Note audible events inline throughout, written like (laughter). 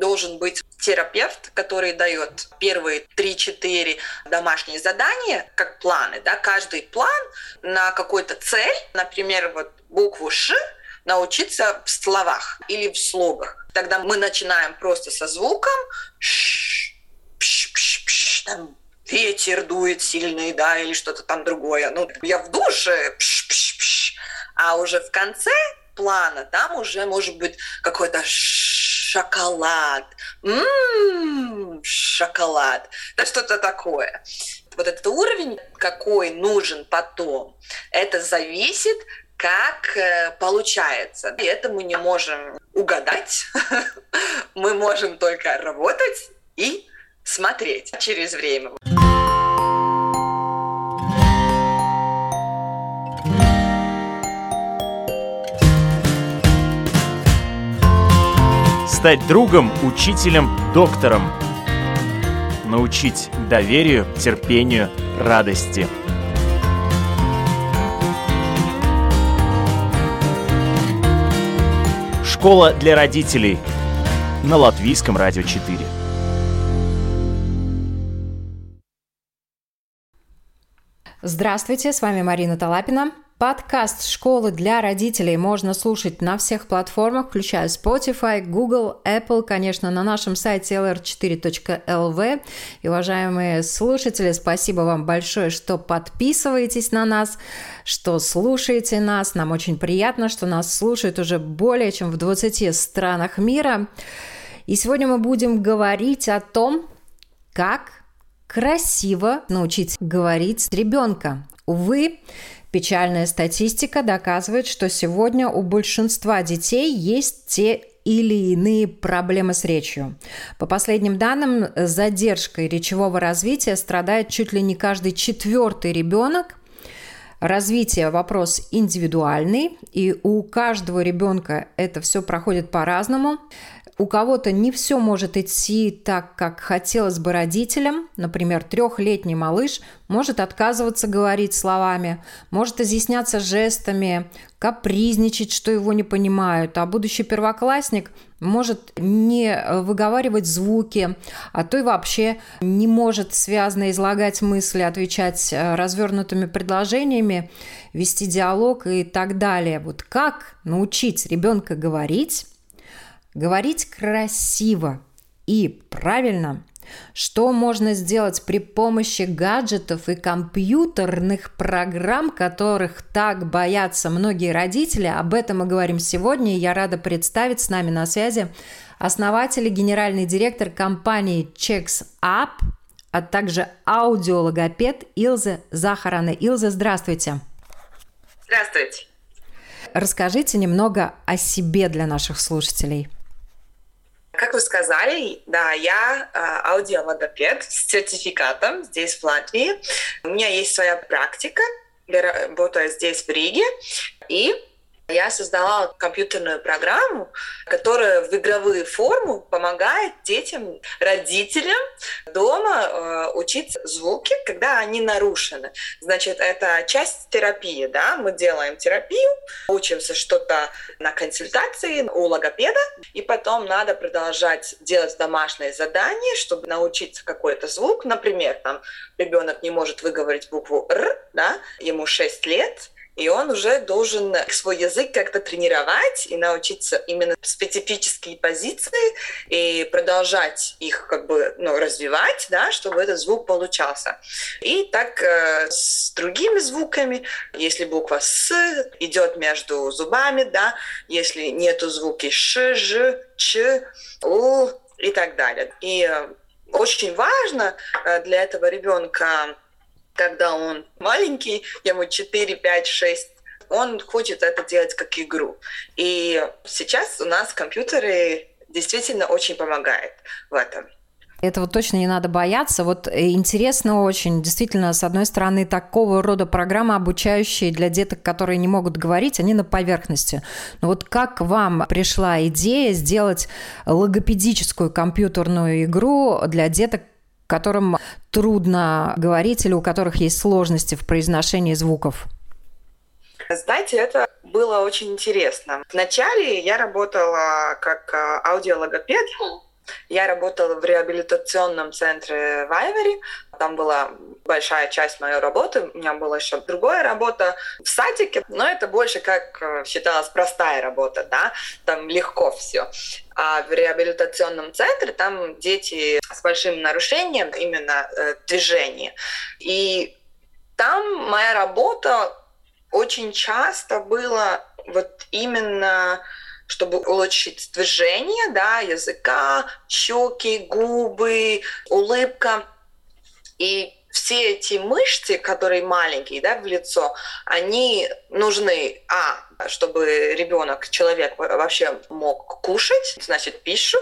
должен быть терапевт, который дает первые 3-4 домашние задания, как планы, да, каждый план на какую-то цель, например, вот букву «Ш», научиться в словах или в слогах. Тогда мы начинаем просто со звуком «ш», «пш», «пш», «пш», там, ветер дует сильный, да, или что-то там другое. Ну, я в душе, пш, пш, пш. а уже в конце плана там уже может быть какой-то шоколад, м-м, шоколад, да что-то такое. Вот этот уровень, какой нужен потом, это зависит как э, получается. И это мы не можем угадать. (laughs) мы можем только работать и смотреть через время. Стать другом, учителем, доктором. Научить доверию, терпению, радости. Школа для родителей на Латвийском радио 4. Здравствуйте, с вами Марина Талапина. Подкаст «Школы для родителей» можно слушать на всех платформах, включая Spotify, Google, Apple, конечно, на нашем сайте lr4.lv. И, уважаемые слушатели, спасибо вам большое, что подписываетесь на нас, что слушаете нас. Нам очень приятно, что нас слушают уже более чем в 20 странах мира. И сегодня мы будем говорить о том, как красиво научить говорить ребенка. Увы, печальная статистика доказывает, что сегодня у большинства детей есть те или иные проблемы с речью. По последним данным, задержкой речевого развития страдает чуть ли не каждый четвертый ребенок. Развитие – вопрос индивидуальный, и у каждого ребенка это все проходит по-разному. У кого-то не все может идти так, как хотелось бы родителям. Например, трехлетний малыш может отказываться говорить словами, может изъясняться жестами, капризничать, что его не понимают, а будущий первоклассник может не выговаривать звуки, а то и вообще не может связно излагать мысли, отвечать э, развернутыми предложениями, вести диалог и так далее. Вот как научить ребенка говорить, говорить красиво и правильно, что можно сделать при помощи гаджетов и компьютерных программ, которых так боятся многие родители. Об этом мы говорим сегодня, я рада представить с нами на связи основатель и генеральный директор компании Checks Up, а также аудиологопед Илза Захарана. Илза, здравствуйте. Здравствуйте. Расскажите немного о себе для наших слушателей. Как вы сказали, да, я э, аудиологопед с сертификатом здесь, в Латвии. У меня есть своя практика, я работаю здесь, в Риге. И я создала компьютерную программу, которая в игровую форму помогает детям, родителям дома э, учить звуки, когда они нарушены. Значит, это часть терапии, да, мы делаем терапию, учимся что-то на консультации у логопеда, и потом надо продолжать делать домашние задания, чтобы научиться какой-то звук. Например, там ребенок не может выговорить букву «р», да, ему 6 лет, и он уже должен свой язык как-то тренировать и научиться именно специфические позиции и продолжать их как бы ну, развивать, да, чтобы этот звук получался. И так э, с другими звуками, если буква «с» идет между зубами, да, если нету звуки «ш», «ж», «ч», «у» и так далее. И э, очень важно э, для этого ребенка когда он маленький, ему 4, 5, 6, он хочет это делать как игру. И сейчас у нас компьютеры действительно очень помогают в этом. Этого точно не надо бояться. Вот э, интересно очень, действительно, с одной стороны, такого рода программы, обучающие для деток, которые не могут говорить, они на поверхности. Но вот как вам пришла идея сделать логопедическую компьютерную игру для деток, которым трудно говорить или у которых есть сложности в произношении звуков? Знаете, это было очень интересно. Вначале я работала как а, аудиологопед, Я работала в реабилитационном центре в Айвери. Там была большая часть моей работы. У меня была еще другая работа в садике, но это больше как э, считалось простая работа, да, там легко все. А в реабилитационном центре там дети с большим нарушением именно э, движения. И там моя работа очень часто была вот именно чтобы улучшить движение, да, языка, щеки, губы, улыбка. И все эти мышцы, которые маленькие, да, в лицо, они нужны, а, чтобы ребенок, человек вообще мог кушать, значит, пищу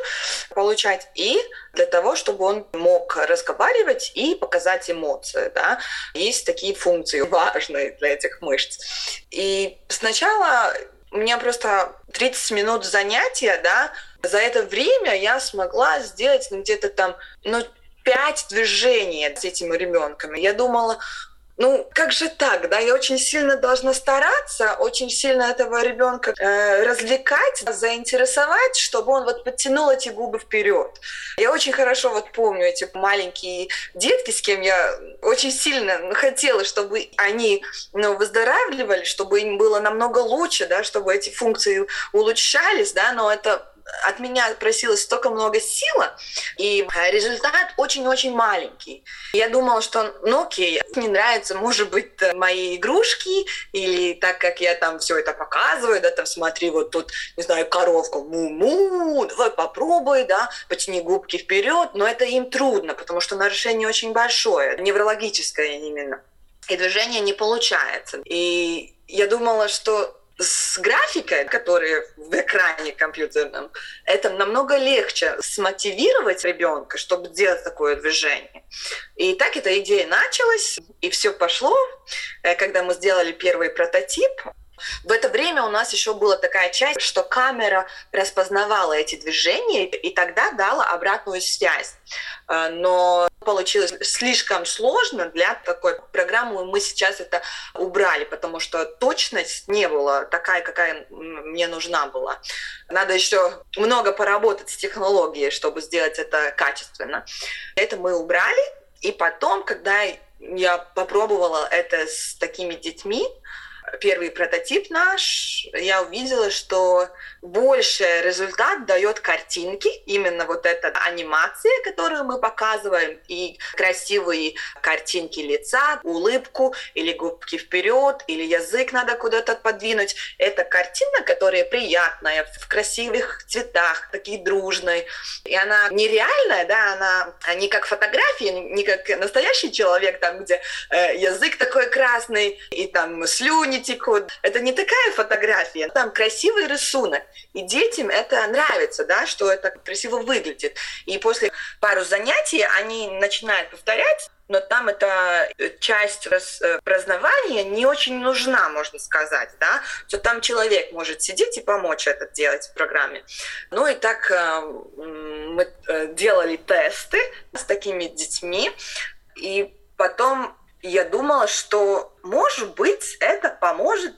получать, и для того, чтобы он мог разговаривать и показать эмоции, да. Есть такие функции важные для этих мышц. И сначала у меня просто 30 минут занятия, да, за это время я смогла сделать ну, где-то там, ну, пять движений с этими ребенками. Я думала, ну, как же так, да, я очень сильно должна стараться, очень сильно этого ребенка э, развлекать, заинтересовать, чтобы он вот подтянул эти губы вперед. Я очень хорошо вот помню эти маленькие детки, с кем я очень сильно хотела, чтобы они ну, выздоравливали, чтобы им было намного лучше, да, чтобы эти функции улучшались, да, но это от меня просилось столько много силы, и результат очень-очень маленький. Я думала, что, ну окей, мне нравятся, может быть, мои игрушки, или так как я там все это показываю, да, там смотри, вот тут, не знаю, коровка, му-му, давай попробуй, да, потяни губки вперед, но это им трудно, потому что нарушение очень большое, неврологическое именно. И движение не получается. И я думала, что с графикой, которая в экране компьютерном, это намного легче смотивировать ребенка, чтобы сделать такое движение. И так эта идея началась, и все пошло. Э, когда мы сделали первый прототип, в это время у нас еще была такая часть, что камера распознавала эти движения и тогда дала обратную связь. Э, но получилось слишком сложно для такой программы. Мы сейчас это убрали, потому что точность не была такая, какая мне нужна была. Надо еще много поработать с технологией, чтобы сделать это качественно. Это мы убрали. И потом, когда я попробовала это с такими детьми, первый прототип наш, я увидела, что больше результат дает картинки, именно вот эта анимация, которую мы показываем, и красивые картинки лица, улыбку, или губки вперед, или язык надо куда-то подвинуть. Это картина, которая приятная, в красивых цветах, такие дружной. И она нереальная, да, она не как фотография, не как настоящий человек, там, где э, язык такой красный, и там слюни текут. Это не такая фотография, там красивый рисунок. И детям это нравится, да, что это красиво выглядит. И после пару занятий они начинают повторять, но там эта э, часть распознавания не очень нужна, можно сказать, да, что там человек может сидеть и помочь это делать в программе. Ну и так э, мы э, делали тесты с такими детьми, и потом я думала, что, может быть, это поможет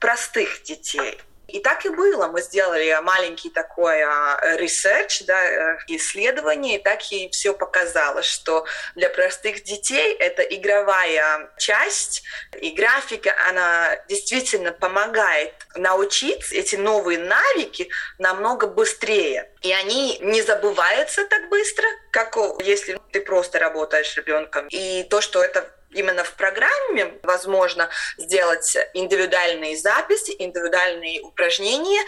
простых детей. И так и было. Мы сделали маленький такой research, да, э, исследование, и так и все показало, что для простых детей это игровая часть, и графика, она действительно помогает научить эти новые навыки намного быстрее. И они не забываются так быстро, как если ты просто работаешь с ребенком. И то, что это именно в программе возможно сделать индивидуальные записи, индивидуальные упражнения,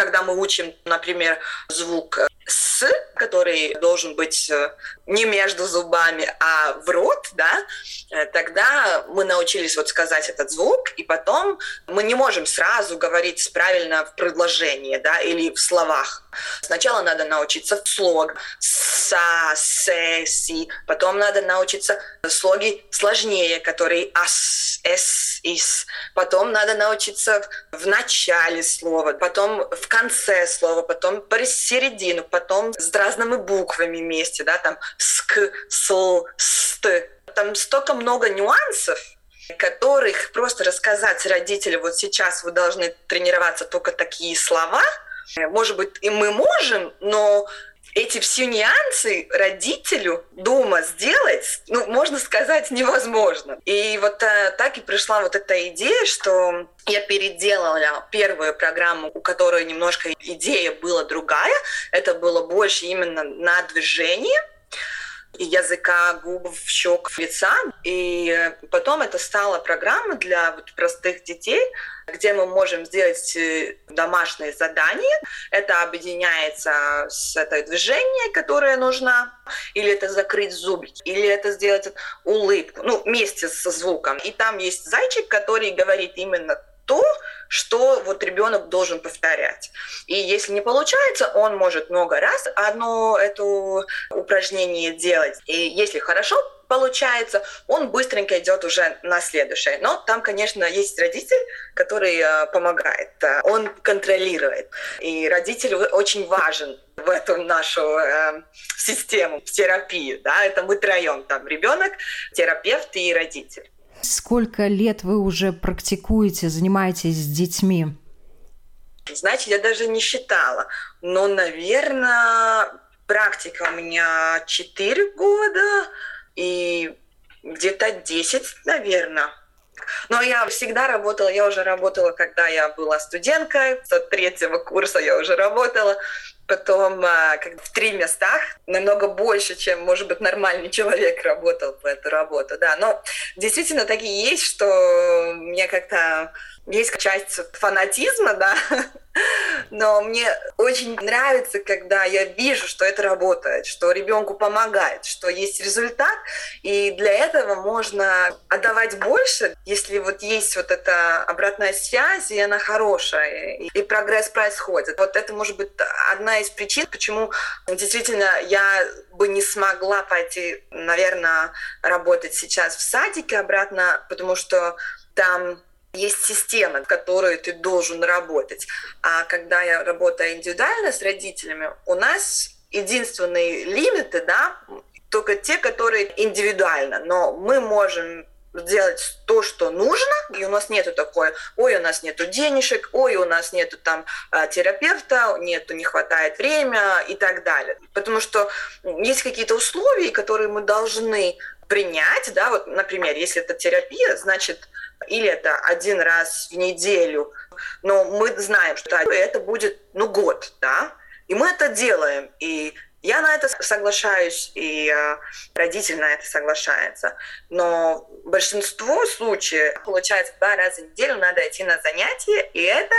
когда мы учим, например, звук «с», который должен быть э, не между зубами, а в рот, да, э, тогда мы научились вот сказать этот звук, и потом мы не можем сразу говорить правильно в предложении, да, или в словах. Сначала надо научиться слог «са», «се», «си», потом надо научиться слоги сложнее, которые «ас», «эс», «ис», потом надо научиться в начале слова, потом в конце слова, потом посередину, потом с разными буквами вместе, да, там ск, сл, ст. Там столько много нюансов, которых просто рассказать родителям, вот сейчас вы должны тренироваться только такие слова, может быть, и мы можем, но эти все нюансы родителю дома сделать, ну, можно сказать, невозможно. И вот э, так и пришла вот эта идея, что я переделала первую программу, у которой немножко идея была другая. Это было больше именно на движение, языка, губ, щек, лица. И потом это стала программа для вот простых детей, где мы можем сделать э, домашние задания. Это объединяется с этой движением, которое нужно, или это закрыть зубики, или это сделать улыбку, ну, вместе со звуком. И там есть зайчик, который говорит именно то, что вот ребенок должен повторять. И если не получается, он может много раз одно это упражнение делать. И если хорошо получается, он быстренько идет уже на следующее. Но там, конечно, есть родитель, который э, помогает, он контролирует. И родитель очень важен в эту нашу э, систему терапии. Да? Это мы троем, там ребенок, терапевт и родитель. Сколько лет вы уже практикуете, занимаетесь с детьми? Знаете, я даже не считала. Но, наверное, практика у меня 4 года и где-то 10, наверное. Но я всегда работала, я уже работала, когда я была студенткой, с третьего курса я уже работала потом а, как в три местах, намного больше, чем, может быть, нормальный (laughs) человек работал в эту работу, да. Но действительно такие есть, что мне как-то есть часть фанатизма, да, (laughs) но мне очень нравится, когда я вижу, что это работает, что ребенку помогает, что есть результат, и для этого можно отдавать больше, если вот есть вот эта обратная связь, и она хорошая, и, прогресс происходит. Вот это может быть одна из причин, почему действительно я бы не смогла пойти, наверное, работать сейчас в садике обратно, потому что там есть система, в которой ты должен работать. А когда я работаю индивидуально с родителями, у нас единственные лимиты, да, только те, которые индивидуально. Но мы можем сделать то, что нужно, и у нас нету такой, ой, у нас нету денежек, ой, у нас нету там а, терапевта, нету, не хватает времени и так далее. Потому что есть какие-то условия, которые мы должны принять, да, вот, например, если это терапия, значит, или это один раз в неделю, но мы знаем, что это будет, ну, год, да, и мы это делаем, и я на это соглашаюсь, и э, родитель на это соглашается. Но большинство случаев, получается, два раза в неделю надо идти на занятия, и это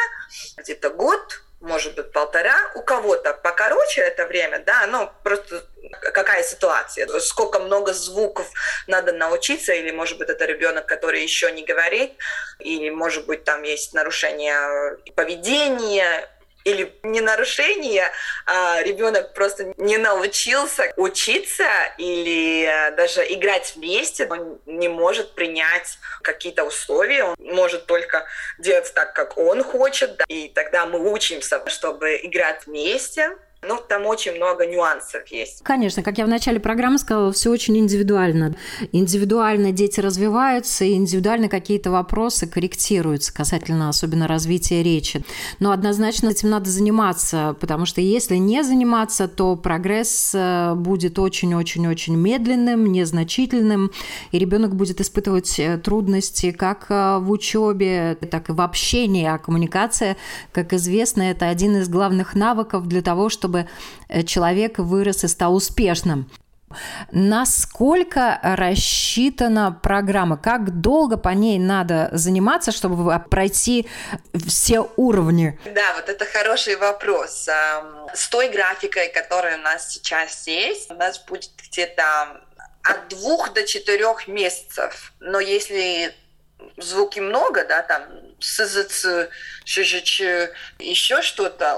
где-то год, может быть, полтора. У кого-то покороче это время, да, но просто какая ситуация, сколько много звуков надо научиться, или, может быть, это ребенок, который еще не говорит, или, может быть, там есть нарушение поведения, или не нарушение, а ребенок просто не научился учиться или э, даже играть вместе, он не может принять какие-то условия, он может только делать так, как он хочет, да, и тогда мы учимся, чтобы играть вместе, ну, там очень много нюансов есть. Конечно, как я в начале программы сказала, все очень индивидуально. Индивидуально дети развиваются, и индивидуально какие-то вопросы корректируются касательно особенно развития речи. Но однозначно этим надо заниматься, потому что если не заниматься, то прогресс э, будет очень-очень-очень медленным, незначительным, и ребенок будет испытывать э, трудности как э, в учебе, так и в общении. А коммуникация, как известно, это один из главных навыков для того, чтобы чтобы э, человек вырос и стал успешным. Насколько рассчитана программа? Как долго по ней надо заниматься, чтобы пройти все уровни? Да, вот это хороший вопрос. С той графикой, которая у нас сейчас есть, у нас будет где-то от двух до четырех месяцев. Но если звуки много, да, там СЗЦ, ШЖЧ, еще что-то,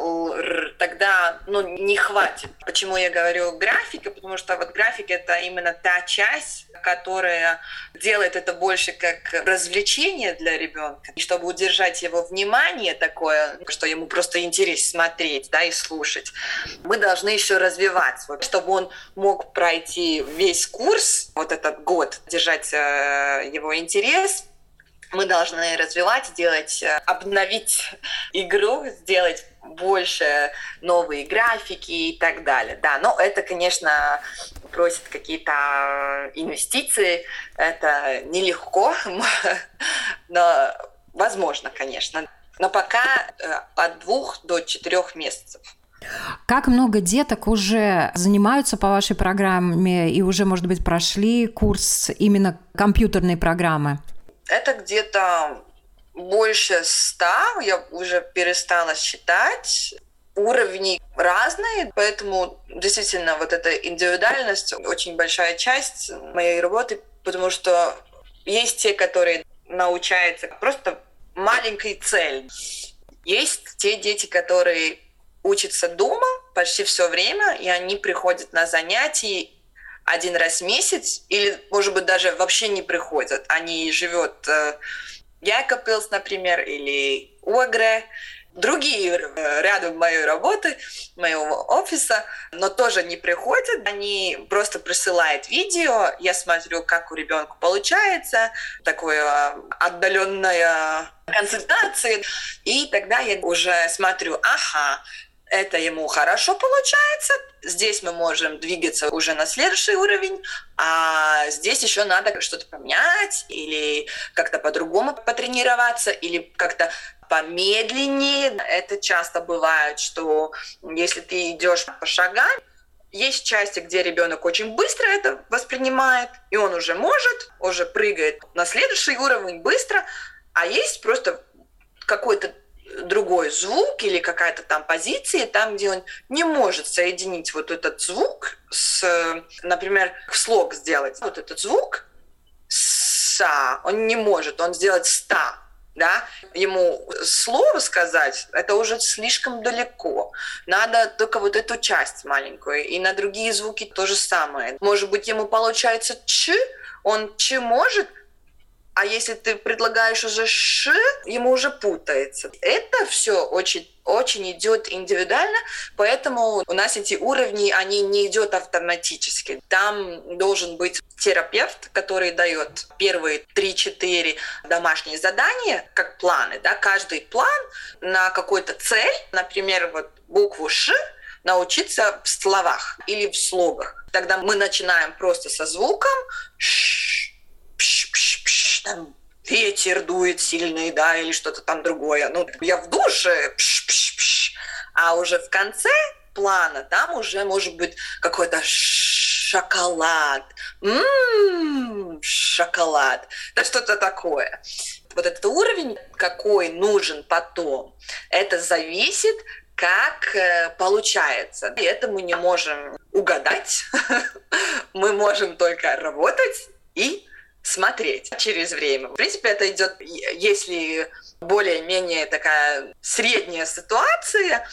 тогда ну, не хватит. Почему я говорю графика? Потому что вот графика — это именно та часть, которая делает это больше как развлечение для ребенка, и чтобы удержать его внимание такое, что ему просто интересно смотреть да, и слушать. Мы должны еще развивать, чтобы он мог пройти весь курс, вот этот год, держать э, его интерес, мы должны развивать, сделать, э, обновить игру, сделать больше новые графики и так далее. Да, но это, конечно, просит какие-то инвестиции. Это нелегко, (laughs) но возможно, конечно. Но пока э, от двух до четырех месяцев. Как много деток уже занимаются по вашей программе и уже, может быть, прошли курс именно компьютерной программы? Это где-то больше ста, я уже перестала считать. Уровни разные, поэтому действительно вот эта индивидуальность очень большая часть моей работы, потому что есть те, которые научаются просто маленькой цель. Есть те дети, которые учатся дома почти все время, и они приходят на занятия один раз в месяц, или, может быть, даже вообще не приходят. Они живут э, Якопилс, например, или Уагре, другие э, рядом моей работы, моего офиса, но тоже не приходят. Они просто присылают видео, я смотрю, как у ребенка получается, такое отдаленная консультация, и тогда я уже смотрю, ага, это ему хорошо получается, здесь мы можем двигаться уже на следующий уровень, а здесь еще надо что-то поменять или как-то по-другому потренироваться, или как-то помедленнее. Это часто бывает, что если ты идешь по шагам, есть части, где ребенок очень быстро это воспринимает, и он уже может, уже прыгает на следующий уровень быстро, а есть просто какой-то другой звук или какая-то там позиция, там, где он не может соединить вот этот звук с, например, слог сделать. Вот этот звук са, он не может, он сделать ста, да, ему слово сказать, это уже слишком далеко. Надо только вот эту часть маленькую. И на другие звуки то же самое. Может быть, ему получается ч, он ч может, а если ты предлагаешь уже ш, ему уже путается. Это все очень очень идет индивидуально, поэтому у нас эти уровни, они не идут автоматически. Там должен быть терапевт, который дает первые 3-4 домашние задания, как планы, да, каждый план на какую-то цель, например, вот букву «ш», научиться в словах или в слогах. Тогда мы начинаем просто со звуком «ш», там ветер дует сильный, да, или что-то там другое. Ну, я в душе, пш -пш -пш. а уже в конце плана там уже может быть какой-то шоколад, м-м, шоколад, да что-то такое. Вот этот уровень, какой нужен потом, это зависит как э, получается. И это мы не можем угадать. (laughs) мы можем только работать и смотреть через время. В принципе, это идет, если более-менее такая средняя ситуация,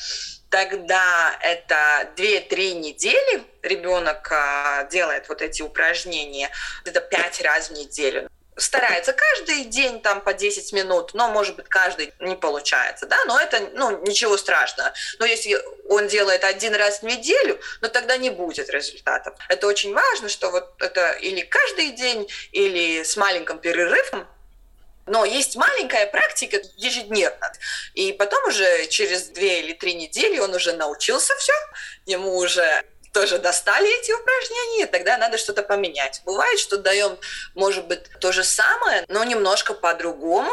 тогда это 2-3 недели ребенок а, делает вот эти упражнения, это 5 раз в неделю старается каждый день там по 10 минут, но, может быть, каждый не получается, да, но это, ну, ничего страшного. Но если он делает один раз в неделю, но тогда не будет результатов. Это очень важно, что вот это или каждый день, или с маленьким перерывом, но есть маленькая практика ежедневно. И потом уже через две или три недели он уже научился все, ему уже тоже достали эти упражнения, тогда надо что-то поменять. Бывает, что даем, может быть, то же самое, но немножко по-другому,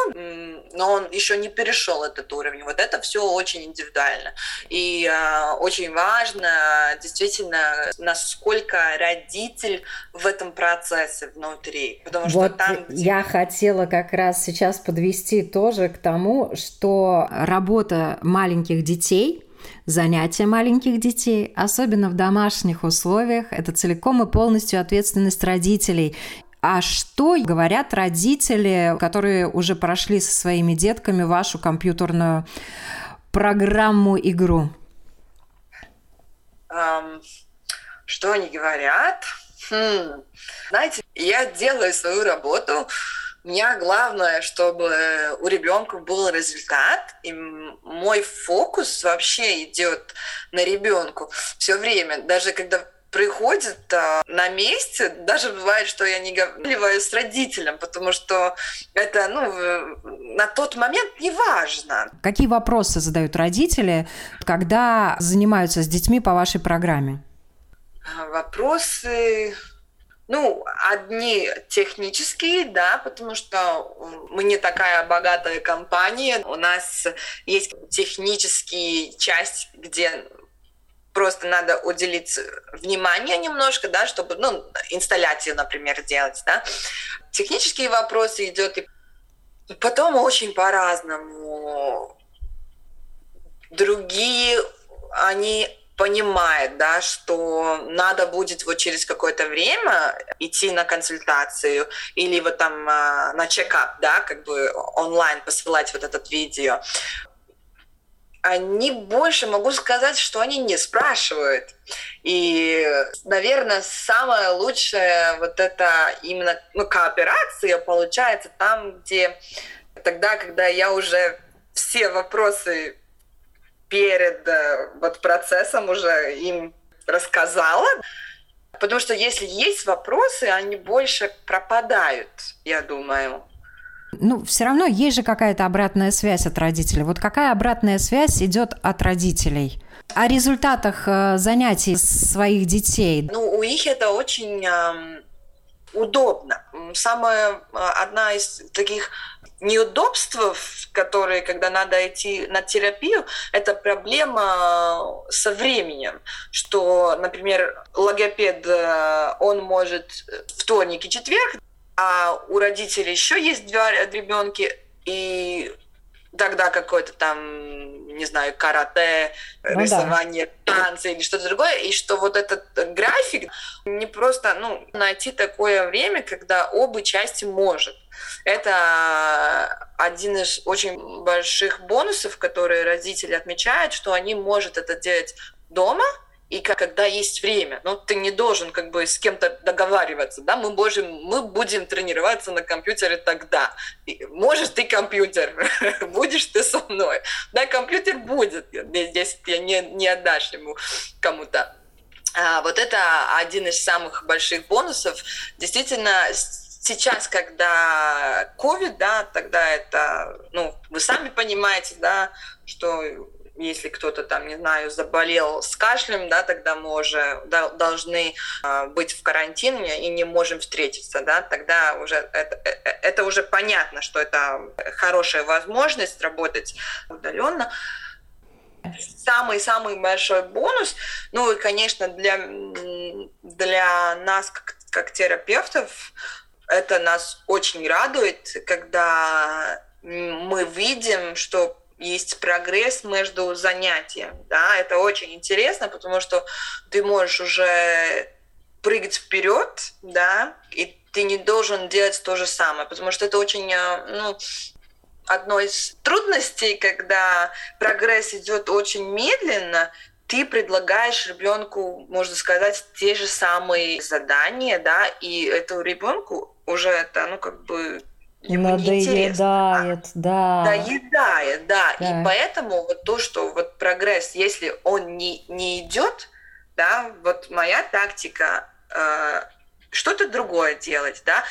но он еще не перешел этот уровень. Вот это все очень индивидуально. И э, очень важно действительно, насколько родитель в этом процессе внутри. Потому что вот там, где... я хотела как раз сейчас подвести тоже к тому, что работа маленьких детей – Занятия маленьких детей, особенно в домашних условиях, это целиком и полностью ответственность родителей. А что говорят родители, которые уже прошли со своими детками вашу компьютерную программу, игру? Um, что они говорят? Хм. Знаете, я делаю свою работу меня главное, чтобы у ребенка был результат, и мой фокус вообще идет на ребенку все время. Даже когда приходит а, на месте. Даже бывает, что я не говорю с родителем, потому что это ну, на тот момент не важно. Какие вопросы задают родители, когда занимаются с детьми по вашей программе? А, вопросы ну, одни технические, да, потому что мы не такая богатая компания. У нас есть технические часть, где просто надо уделить внимание немножко, да, чтобы, ну, инсталляцию, например, делать, да. Технические вопросы идет и потом очень по-разному. Другие, они понимает, да, что надо будет вот через какое-то время идти на консультацию или вот там а, на чекап, да, как бы онлайн посылать вот этот видео, они больше могу сказать, что они не спрашивают. И, наверное, самое лучшее вот это именно ну, кооперация получается там, где тогда, когда я уже все вопросы перед э, вот процессом уже им рассказала. Потому что если есть вопросы, они больше пропадают, я думаю. Ну, все равно есть же какая-то обратная связь от родителей. Вот какая обратная связь идет от родителей? О результатах э, занятий своих детей. Ну, у них это очень э, удобно. Самая одна из таких неудобств, которые, когда надо идти на терапию, это проблема со временем, что, например, логопед, э, он может вторник и четверг, а у родителей еще есть два ребенка, и тогда какой-то там, не знаю, карате, ну, рисование, да. танцы или что-то другое, и что вот этот график не просто, ну, найти такое время, когда оба части может. Это один из очень больших бонусов, которые родители отмечают, что они могут это делать дома, и когда есть время. Но ты не должен как бы с кем-то договариваться, да, мы можем, мы будем тренироваться на компьютере тогда. Можешь ты компьютер, (laughs) будешь ты со мной. Да, компьютер будет, если ты не, не отдашь ему кому-то. А, вот это один из самых больших бонусов. Действительно, сейчас, когда COVID, да, тогда это, ну, вы сами понимаете, да, что если кто-то там, не знаю, заболел с кашлем, да, тогда мы уже должны а, быть в карантине и не можем встретиться, да, тогда уже это, э, э, это уже понятно, что это хорошая возможность работать удаленно. Самый-самый большой бонус, ну и, конечно, для, для нас, как, как терапевтов, это нас очень радует, когда мы видим, что есть прогресс между занятием. Да? Это очень интересно, потому что ты можешь уже прыгать вперед, да, и ты не должен делать то же самое, потому что это очень, э, ну, одно из трудностей, когда прогресс идет очень медленно, ты предлагаешь ребенку, можно сказать, те же самые задания, да, и этому ребенку уже это, ну, как бы ему Надоедает, да. Доедает, да. да. И поэтому вот то, что вот прогресс, если он не, не идет, да, вот моя тактика э, что-то другое делать, да,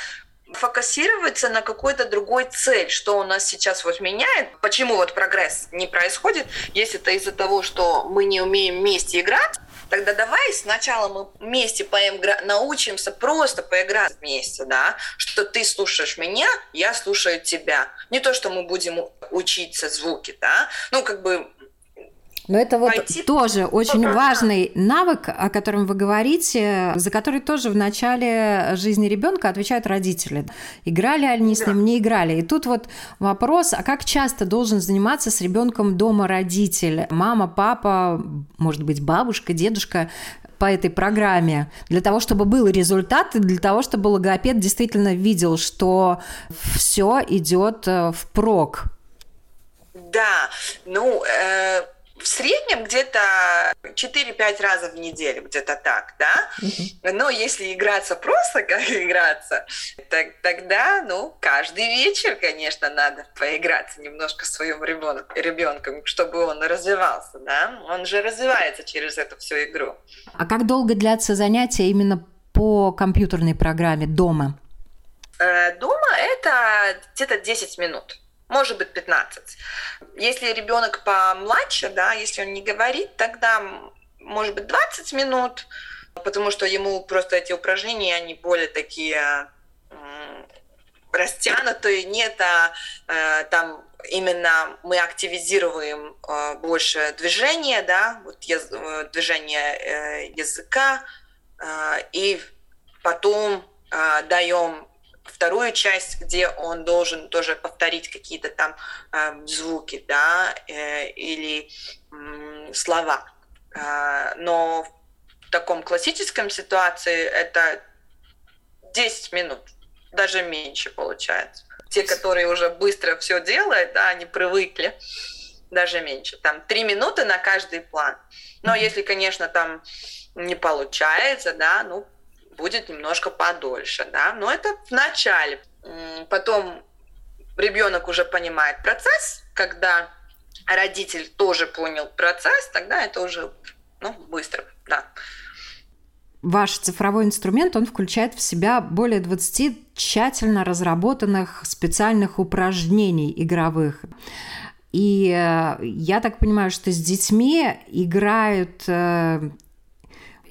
фокусироваться на какой-то другой цель, что у нас сейчас вот меняет, почему вот прогресс не происходит, если это из-за того, что мы не умеем вместе играть, Тогда давай сначала мы вместе поигра... научимся просто поиграть вместе, да, что ты слушаешь меня, я слушаю тебя. Не то, что мы будем учиться звуки, да, ну, как бы но это вот Пойти тоже очень важный навык, о котором вы говорите, за который тоже в начале жизни ребенка отвечают родители. Играли они с ним, не играли. И тут вот вопрос, а как часто должен заниматься с ребенком дома родитель? Мама, папа, может быть, бабушка, дедушка по этой программе, для того, чтобы был результат, и для того, чтобы логопед действительно видел, что все идет э, в прок. Да, ну, э, в среднем где-то 4-5 раза в неделю, где-то так, да. Но если играться просто как (laughs) играться, так, тогда, ну, каждый вечер, конечно, надо поиграться немножко своим ребенок, ребенком, чтобы он развивался, да. Он же развивается через эту всю игру. А как долго длятся занятия именно по компьютерной программе дома? Э, дома это где-то 10 минут может быть 15. Если ребенок помладше, да, если он не говорит, тогда может быть 20 минут, потому что ему просто эти упражнения, они более такие растянутые, нет, а э, там именно мы активизируем э, больше движения, да, вот яз, э, движение э, языка, э, и потом э, даем вторую часть, где он должен тоже повторить какие-то там э, звуки, да, э, или э, слова. Э, но в таком классическом ситуации это 10 минут, даже меньше получается. Те, которые уже быстро все делают, да, они привыкли, даже меньше. Там 3 минуты на каждый план. Но если, конечно, там не получается, да, ну, будет немножко подольше, да, но это в начале. Потом ребенок уже понимает процесс, когда родитель тоже понял процесс, тогда это уже ну, быстро, да. Ваш цифровой инструмент, он включает в себя более 20 тщательно разработанных специальных упражнений игровых. И э, я так понимаю, что с детьми играют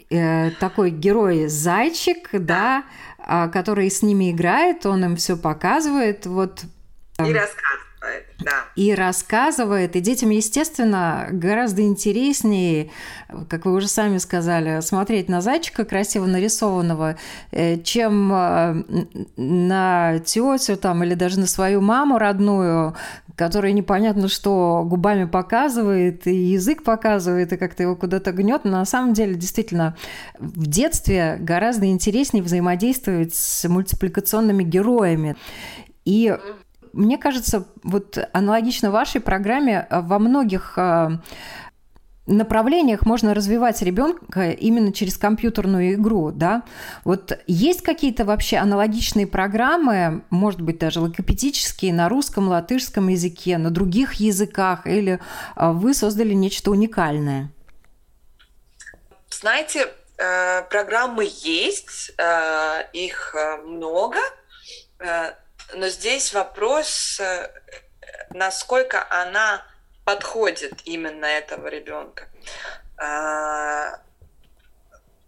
э, такой герой зайчик, да, э, который с ними играет, он им все показывает, вот. И рассказывает, да. И рассказывает, и детям, естественно, гораздо интереснее, как вы уже сами сказали, смотреть на зайчика красиво нарисованного, э, чем э, на тетю там или даже на свою маму родную, который непонятно что губами показывает, и язык показывает, и как-то его куда-то гнет. Но на самом деле, действительно, в детстве гораздо интереснее взаимодействовать с мультипликационными героями. И мне кажется, вот аналогично вашей программе во многих а, направлениях можно развивать ребенка именно через компьютерную игру, да? Вот есть какие-то вообще аналогичные программы, может быть, даже логопедические на русском, латышском языке, на других языках, или а, вы создали нечто уникальное? Знаете, э, программы есть, э, их э, много, но здесь вопрос, насколько она подходит именно этого ребенка. А,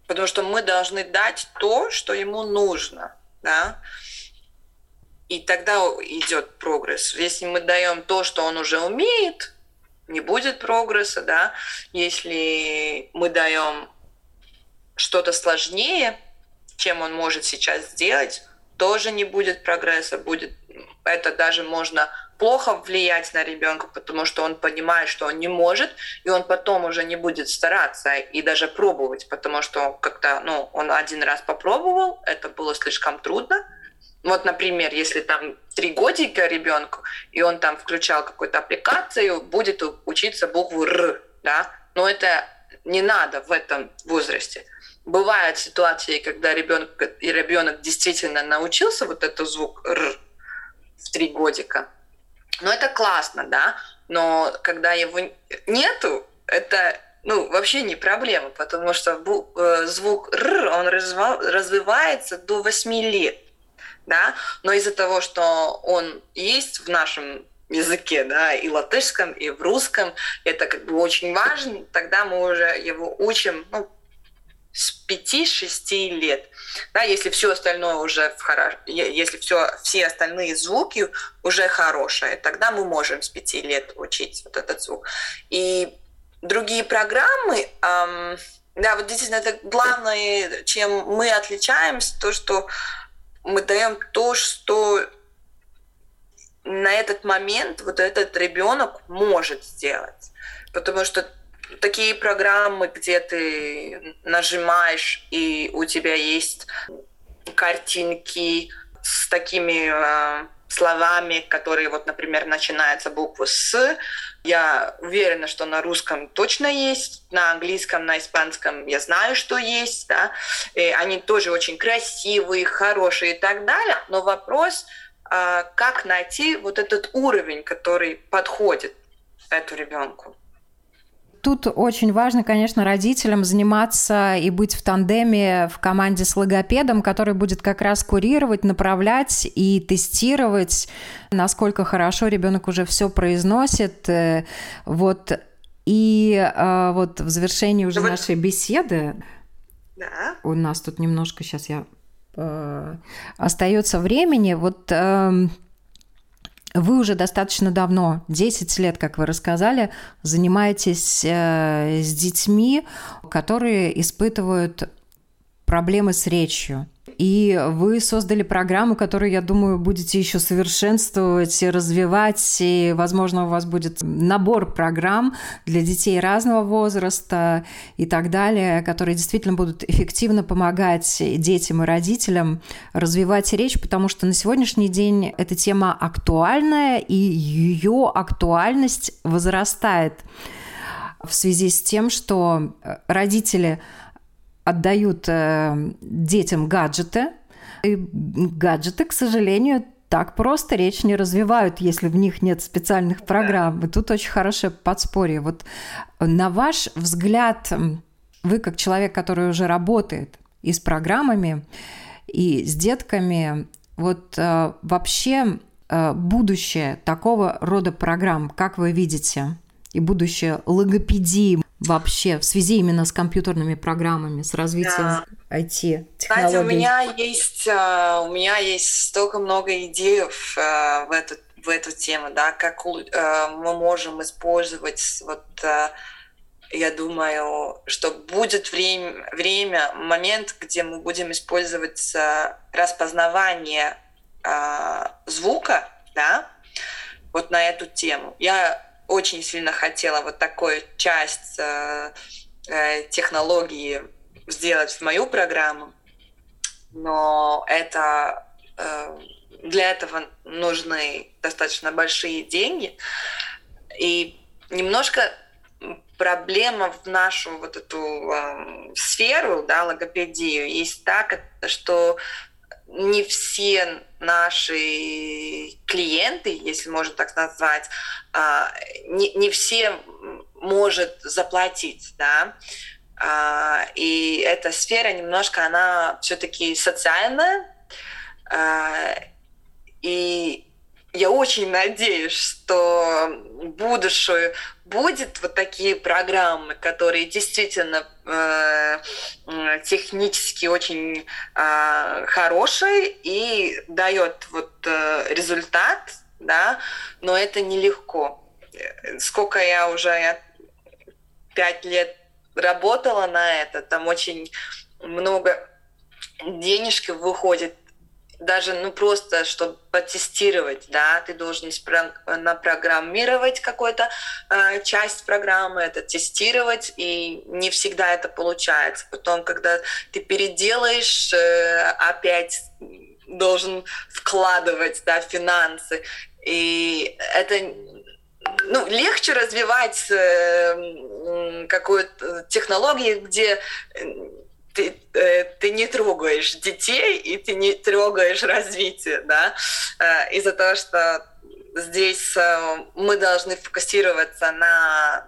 потому что мы должны дать то, что ему нужно. Да? И тогда идет прогресс. Если мы даем то, что он уже умеет, не будет прогресса, да. Если мы даем что-то сложнее, чем он может сейчас сделать, тоже не будет прогресса, будет это даже можно плохо влиять на ребенка, потому что он понимает, что он не может, и он потом уже не будет стараться и даже пробовать, потому что как-то, ну, он один раз попробовал, это было слишком трудно. Вот, например, если там три годика ребенку, и он там включал какую-то аппликацию, будет учиться букву Р, да, но это не надо в этом возрасте. Бывают ситуации, когда ребенок, и ребенок действительно научился вот этот звук Р в три годика, ну, это классно, да, но когда его нету, это ну, вообще не проблема, потому что э, звук «р», он развивается до 8 лет, да, но из-за того, что он есть в нашем языке, да, и латышском, и в русском, это как бы очень важно, тогда мы уже его учим, ну, с 5-6 лет. Да, если все остальное уже в хорош... если все, все остальные звуки уже хорошие, тогда мы можем с 5 лет учить вот этот звук. И другие программы, эм, да, вот действительно это главное, чем мы отличаемся, то, что мы даем то, что на этот момент вот этот ребенок может сделать. Потому что такие программы, где ты нажимаешь, и у тебя есть картинки с такими э, словами, которые, вот, например, начинаются букву «с». Я уверена, что на русском точно есть, на английском, на испанском я знаю, что есть, да. И они тоже очень красивые, хорошие и так далее. Но вопрос, а, как найти вот этот уровень, который подходит эту ребенку. Тут очень важно, конечно, родителям заниматься и быть в тандеме в команде с логопедом, который будет как раз курировать, направлять и тестировать, насколько хорошо ребенок уже все произносит. Э, вот и э, вот в завершении уже Давай. нашей беседы да. у нас тут немножко сейчас я э, остается времени. Вот э, вы уже достаточно давно, 10 лет, как вы рассказали, занимаетесь э, с детьми, которые испытывают проблемы с речью. И вы создали программу, которую, я думаю, будете еще совершенствовать развивать. И, возможно, у вас будет набор программ для детей разного возраста и так далее, которые действительно будут эффективно помогать детям и родителям развивать речь, потому что на сегодняшний день эта тема актуальная, и ее актуальность возрастает в связи с тем, что родители – отдают э, детям гаджеты. И гаджеты, к сожалению, так просто речь не развивают, если в них нет специальных программ. И тут очень хорошее подспорье. Вот на ваш взгляд, вы как человек, который уже работает и с программами, и с детками, вот э, вообще э, будущее такого рода программ, как вы видите, и будущее логопедии вообще в связи именно с компьютерными программами, с развитием да. IT технологий? Кстати, у меня есть э, у меня есть столько много идей э, в эту в эту тему, да, как э, мы можем использовать вот я думаю, что будет время, время, момент, где мы будем использовать распознавание звука, да, вот на эту тему. Я очень сильно хотела вот такую часть э, э, технологии сделать в мою программу, но это э, для этого нужны достаточно большие деньги. И немножко проблема в нашу вот эту э, сферу, да, логопедию, есть так, что не все наши клиенты, если можно так назвать, а, не, не все может заплатить, да, а, и эта сфера немножко, она все-таки социальная, а, и я очень надеюсь, что будущее будет вот такие программы, которые действительно э, технически очень э, хорошие и дает вот э, результат, да, но это нелегко. Сколько я уже пять лет работала на это, там очень много денежки выходит даже, ну, просто, чтобы потестировать, да, ты должен напрограммировать какую-то э, часть программы, это тестировать, и не всегда это получается. Потом, когда ты переделаешь, э, опять должен вкладывать, да, финансы, и это ну, легче развивать э, какую-то технологию, где ты, э, ты не трогаешь детей и ты не трогаешь развитие, да, э, из-за того, что здесь э, мы должны фокусироваться на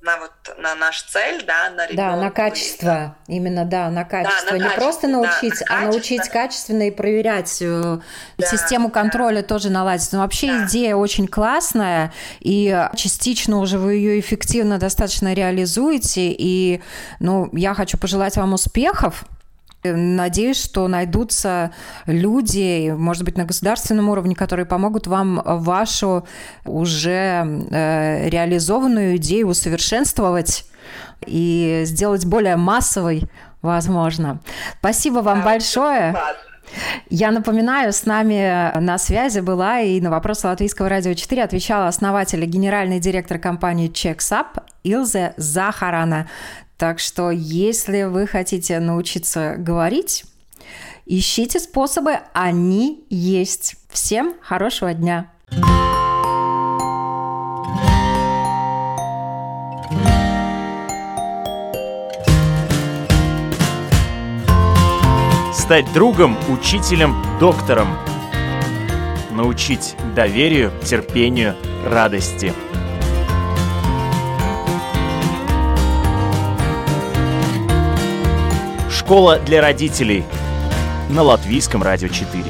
на вот на наш цель, да, на ребенка. Да, на качество, именно, да, на качество. Да, на Не качество, просто научить, да, на а научить качественно и проверять да, систему контроля да. тоже наладить. Но вообще да. идея очень классная, и частично уже вы ее эффективно достаточно реализуете. И, ну, я хочу пожелать вам успехов Надеюсь, что найдутся люди, может быть, на государственном уровне, которые помогут вам вашу уже э, реализованную идею усовершенствовать и сделать более массовой, возможно. Спасибо вам большое. Я напоминаю, с нами на связи была и на вопросы Латвийского радио 4 отвечала основатель и генеральный директор компании ChecksUp Илзе Захарана. Так что, если вы хотите научиться говорить, Ищите способы, они есть. Всем хорошего дня! Стать другом, учителем, доктором. Научить доверию, терпению, радости. Школа для родителей на Латвийском радио 4.